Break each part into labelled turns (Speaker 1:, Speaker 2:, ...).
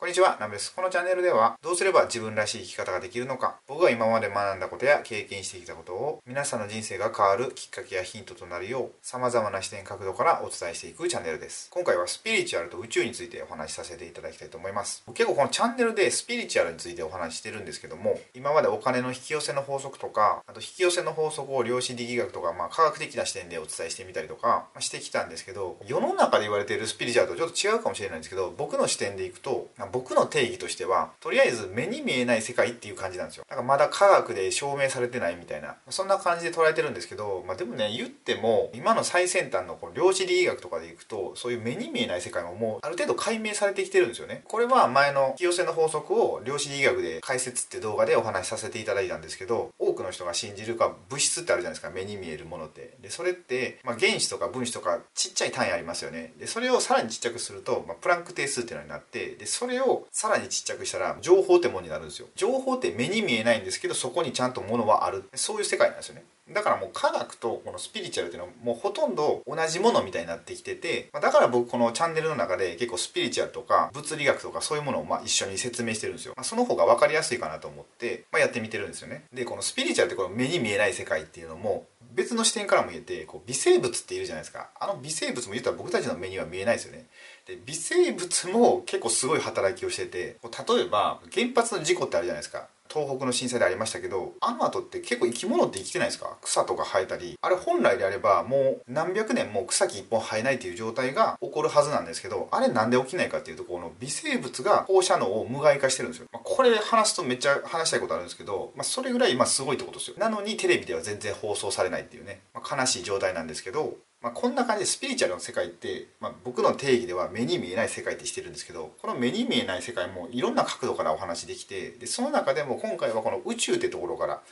Speaker 1: こんにちは、ナムです。このチャンネルでは、どうすれば自分らしい生き方ができるのか、僕が今まで学んだことや経験してきたことを、皆さんの人生が変わるきっかけやヒントとなるよう、様々な視点角度からお伝えしていくチャンネルです。今回はスピリチュアルと宇宙についてお話しさせていただきたいと思います。結構このチャンネルでスピリチュアルについてお話ししてるんですけども、今までお金の引き寄せの法則とか、あと引き寄せの法則を量子力学とか、まあ科学的な視点でお伝えしてみたりとか、してきたんですけど、世の中で言われているスピリチュアルとちょっと違うかもしれないんですけど、僕の視点でいくと、僕の定義としてはとりあえず目に見えない世界っていう感じなんですよ。だからまだ科学で証明されてないみたいな。そんな感じで捉えてるんですけど、まあ、でもね言っても今の最先端のこの量子力学とかでいくとそういう目に見えない世界ももうある程度解明されてきてるんですよね。これは前の引き寄せの法則を量子力学で解説って動画でお話しさせていただいたんですけど多くの人が信じるか物質ってあるじゃないですか。目に見えるものって。でそれって、まあ、原子とか分子とかちっちゃい単位ありますよね。でそれをさらにちっちゃくすると、まあ、プランク定数っていうのになってでそれをさらにちっちゃくしたら情報ってものになるんですよ。情報って目に見えないんですけどそこにちゃんとものはある。そういう世界なんですよね。だからもう科学とこのスピリチュアルっていうのはもうほとんど同じものみたいになってきててだから僕このチャンネルの中で結構スピリチュアルとか物理学とかそういうものをま一緒に説明してるんですよ、まあ、その方が分かりやすいかなと思って、まあ、やってみてるんですよね。でこのスピリチュアルってこの目に見えない世界っていうのも別の視点からも言えてこう微生物っているじゃないですか。あの微生物も言ったら僕たちの目には見えないですよね。で微生物も結構すごい働きをしてて例えば原発の事故ってあるじゃないですか。東北の震災でありましたけどあの後って結構生き物って生きてないですか？草とか生えたり。あれ本来であればもう何百年も草木一本生えないっていう状態が起こるはずなんですけどあれなんで起きないかっていうとこの微生物が放射能を無害化してるんですよ、まあ、これ話すとめっちゃ話したいことあるんですけど、まあ、それぐらい今すごいってことですよ。なのにテレビでは全然放送されないっていうね、まあ、悲しい状態なんですけどまあ、こんな感じでスピリチュアルの世界って、まあ、僕の定義では目に見えない世界ってしてるんですけどこの目に見えない世界もいろんな角度からお話できてでその中でも今回はこの宇宙ってところから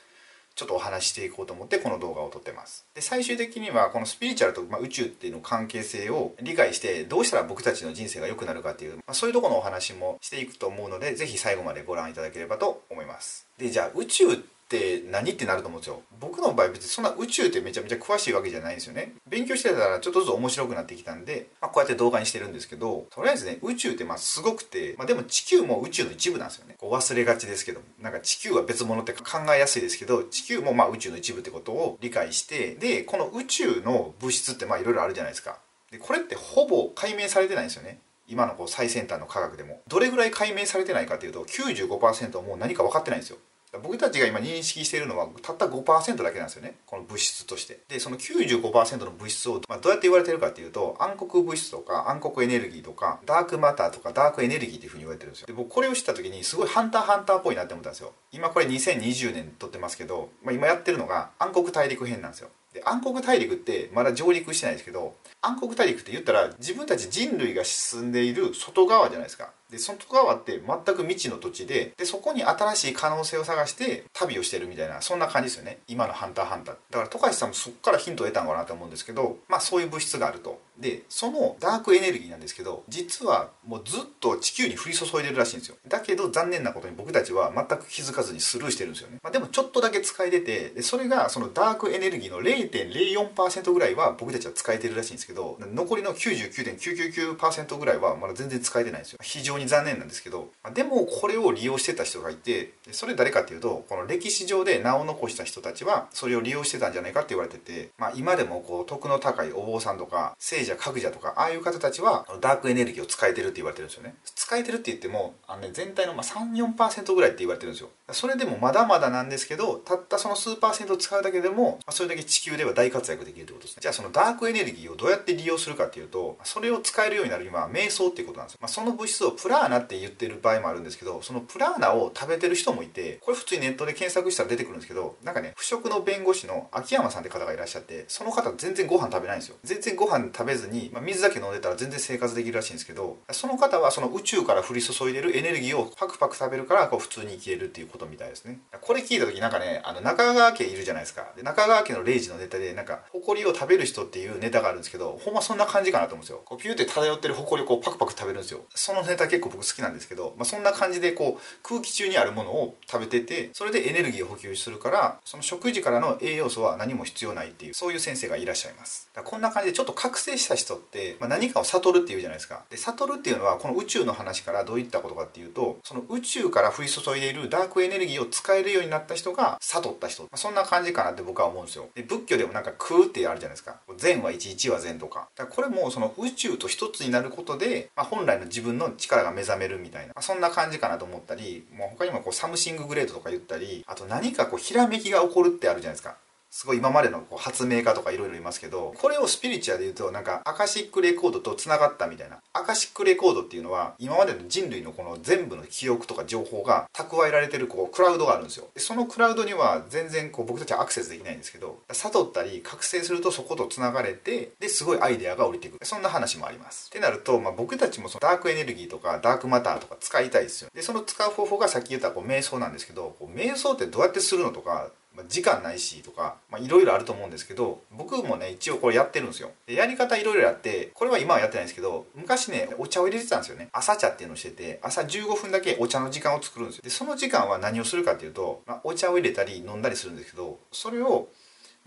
Speaker 1: ちょっとお話ししていこうと思ってこの動画を撮ってます。で最終的にはこのスピリチュアルと、ま、宇宙っていうの関係性を理解してどうしたら僕たちの人生が良くなるかっていう、まあ、そういうところのお話もしていくと思うので是非最後までご覧いただければと思います。でじゃあ宇宙ってって何ってなると思うんですよ。僕の場合別にそんな宇宙ってめちゃめちゃ詳しいわけじゃないんですよね。勉強してたらちょっとずつ面白くなってきたんで、まあ、こうやって動画にしてるんですけどとりあえずね宇宙ってまあすごくて、まあ、でも地球も宇宙の一部なんですよね。こう忘れがちですけどなんか地球は別物って考えやすいですけど地球もまあ宇宙の一部ってことを理解してでこの宇宙の物質ってまあいろいろあるじゃないですか。でこれってほぼ解明されてないんですよね。今のこう最先端の科学でも。どれぐらい解明されてないかというと95%もう何か分かってないんですよ。僕たちが今認識しているのはたった5%だけなんですよね。この物質として。でその95%の物質を、まあ、どうやって言われてるかっていうと暗黒物質とか暗黒エネルギーとかダークマターとかダークエネルギーっていうふうに言われてるんですよ。で僕これを知った時にすごいハンターハンターっぽいなって思ったんですよ。今これ2020年撮ってますけど、まあ、今やってるのが暗黒大陸編なんですよ。で暗黒大陸ってまだ上陸してないですけど暗黒大陸って言ったら自分たち人類が進んでいる外側じゃないですか。で外側って全く未知の土地ででそこに新しい可能性を探して旅をしてるみたいなそんな感じですよね。今の「ハンターハンター」だから富樫さんもそこからヒントを得たのかなと思うんですけどまあそういう物質があると。でそのダークエネルギーなんですけど実はもうずっと地球に降り注いでるらしいんですよ。だけど残念なことに僕たちは全く気づかずにスルーしてるんですよね、まあ、でもちょっとだけ使えててでそれがそのダークエネルギーの0.04%ぐらいは僕たちは使えてるらしいんですけど残りの99.999%ぐらいはまだ全然使えてないんですよ。非常に残念なんですけどまあでもこれを利用してた人がいてそれ誰かっていうとこの歴史上で名を残した人たちはそれを利用してたんじゃないかって言われてて、まあ、今でもこう徳の高いお坊さんとか聖者格者とかああいう方たちはダークエネルギーを使えてるって言われてるんですよね。使えてるって言ってもあの、ね、全体のま34%ぐらいって言われてるんですよ。それでもまだまだなんですけどたったその数パーセント使うだけでもそれだけ地球では大活躍できるってことですね。じゃあそのダークエネルギーをどうやって利用するかっていうとそれを使えるようになるには瞑想っていうことなんですよ、まあ、その物質をプラーナって言ってる場合もあるんですけどそのプラーナを食べてる人もいてこれ普通にネットで検索したら出てくるんですけどなんかね腐食の弁護士の秋山さんって方がいらっしゃってその方全然ご飯食べないんですよ。全然ご飯食べずに、まあ、水だけ飲んでたら全然生活できるらしいんですけどその方はその宇宙から降り注いでるエネルギーをパクパク食べるからこう普通に生きれるっていうことみたいですね。これ聞いた時なんかねあの中川家いるじゃないですか。で中川家の0時のネタでなんか埃を食べる人っていうネタがあるんですけどほんまそんな感じかなと思うんですよ。こうピューって漂ってる埃をこうパクパク食べるんですよ。そのネタ結構僕好きなんですけど、まあ、そんな感じでこう空気中にあるものを食べててそれでエネルギーを補給するからその食事からの栄養素は何も必要ないっていうそういう先生がいらっしゃいます。こんな感じでちょっと覚醒しした人って、まあ、何かを悟るっていうじゃないですか。で悟るっていうのはこの宇宙の話からどういったことかっていうとその宇宙から降り注いでいるダークエネルギーを使えるようになった人が悟った人、まあ、そんな感じかなって僕は思うんですよ。で仏教でもなんか空ってあるじゃないですか。全は一、一は全とか。だからこれもその宇宙と一つになることで、まあ、本来の自分の力が目覚めるみたいな、まあ、そんな感じかなと思ったりもう他にもこうサムシンググレートとか言ったりあと何かこうひらめきが起こるってあるじゃないですか。すごい今までのこう発明家とかいろいろいますけどこれをスピリチュアルで言うとなんかアカシックレコードとつながったみたいな。アカシックレコードっていうのは今までの人類のこの全部の記憶とか情報が蓄えられてるこうクラウドがあるんですよ。でそのクラウドには全然こう僕たちはアクセスできないんですけど悟ったり覚醒するとそことつながれてですごいアイデアが降りてくる。そんな話もあります。ってなると、まあ、僕たちもそのダークエネルギーとかダークマターとか使いたいですよでその使う方法がさっき言ったこう瞑想なんですけどこう瞑想ってどうやってするのとか、時間ないしとかいろいろあると思うんですけど僕もね一応これやってるんですよ。でやり方いろいろやってこれは今はやってないんですけど昔ねお茶を入れてたんですよね。朝茶っていうのをしてて朝15分だけお茶の時間を作るんですよ。でその時間は何をするかっていうと、まあ、お茶を入れたり飲んだりするんですけどそれを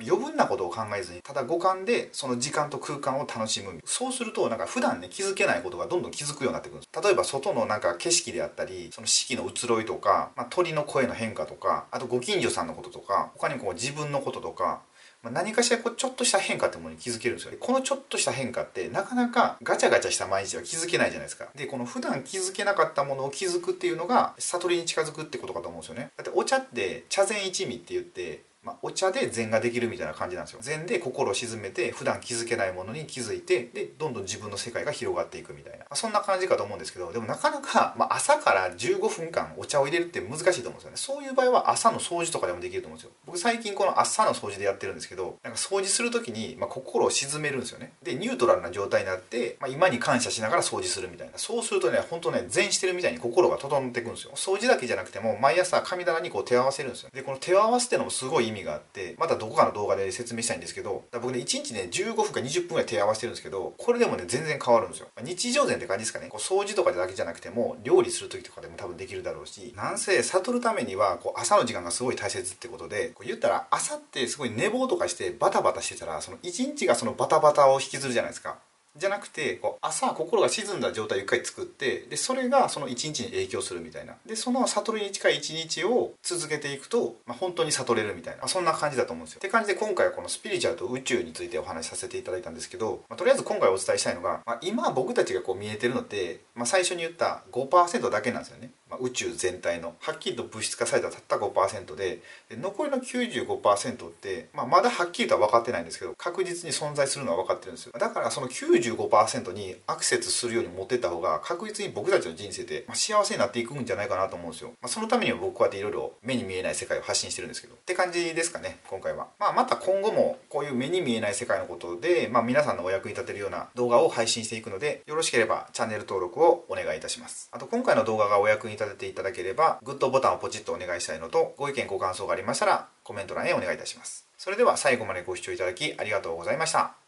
Speaker 1: 余分なことを考えずにただ五感でその時間と空間を楽しむ。そうするとなんか普段ね気づけないことがどんどん気づくようになってくるんです。例えば外のなんか景色であったりその四季の移ろいとか、まあ、鳥の声の変化とかあとご近所さんのこととか他にもこう自分のこととかま何かしらこうちょっとした変化ってものに気づけるんですよ。このちょっとした変化ってなかなかガチャガチャした毎日は気づけないじゃないですか。でこの普段気づけなかったものを気づくっていうのが悟りに近づくってことかと思うんですよね。だってお茶って茶禅一味って言ってまあ、お茶で禅ができるみたいな感じなんですよ。禅で心を沈めて普段気づけないものに気づいてでどんどん自分の世界が広がっていくみたいな、まあ、そんな感じかと思うんですけどでもなかなか、まあ、朝から15分間お茶を入れるって難しいと思うんですよね。そういう場合は朝の掃除とかでもできると思うんですよ。僕最近この朝の掃除でやってるんですけどなんか掃除する時に、ま心を沈めるんですよね。でニュートラルな状態になって、ま今に感謝しながら掃除するみたいな。そうするとね本当ね禅してるみたいに心が整っていくんですよ。掃除だけじゃなくても毎朝神棚にこう手を合わせるんですよ。でこの手を合わせてのもすごい意味があってまたどこかの動画で説明したいんですけど僕ね1日ね15分か20分ぐらい手合わせてるんですけどこれでもね全然変わるんですよ。日常禅って感じですかね。こう掃除とかだけじゃなくても料理する時とかでも多分できるだろうしなんせ悟るためにはこう朝の時間がすごい大切ってことでこう言ったら朝ってすごい寝坊とかしてバタバタしてたらその1日がそのバタバタを引きずるじゃないですか。じゃなくてこう朝心が沈んだ状態を一回作ってでそれがその一日に影響するみたいな。でその悟りに近い一日を続けていくと、まあ、本当に悟れるみたいな、そんな感じだと思うんですよ。って感じで今回はこのスピリチュアルと宇宙についてお話しさせていただいたんですけど、まあ、とりあえず今回お伝えしたいのが、まあ、今僕たちがこう見えてるのって、まあ、最初に言った5%だけなんですよね、宇宙全体のはっきりと物質化されたたった5%でで残りの95%って、まあ、まだはっきりとは分かってないんですけど確実に存在するのは分かってるんですよ。だからその95%にアクセスするように持ってった方が確実に僕たちの人生で、まあ、幸せになっていくんじゃないかなと思うんですよ、まあ、そのためには僕こうやっていろいろ目に見えない世界を発信してるんですけど。って感じですかね今回は、まあ、また今後もこういう目に見えない世界のことで、まあ、皆さんのお役に立てるような動画を配信していくのでよろしければチャンネル登録をお願いいたします。あと今回の動画がお役に立てせていただければグッドボタンをポチッとお願いしたいのとご意見ご感想がありましたらコメント欄へお願いいたします。それでは最後までご視聴いただきありがとうございました。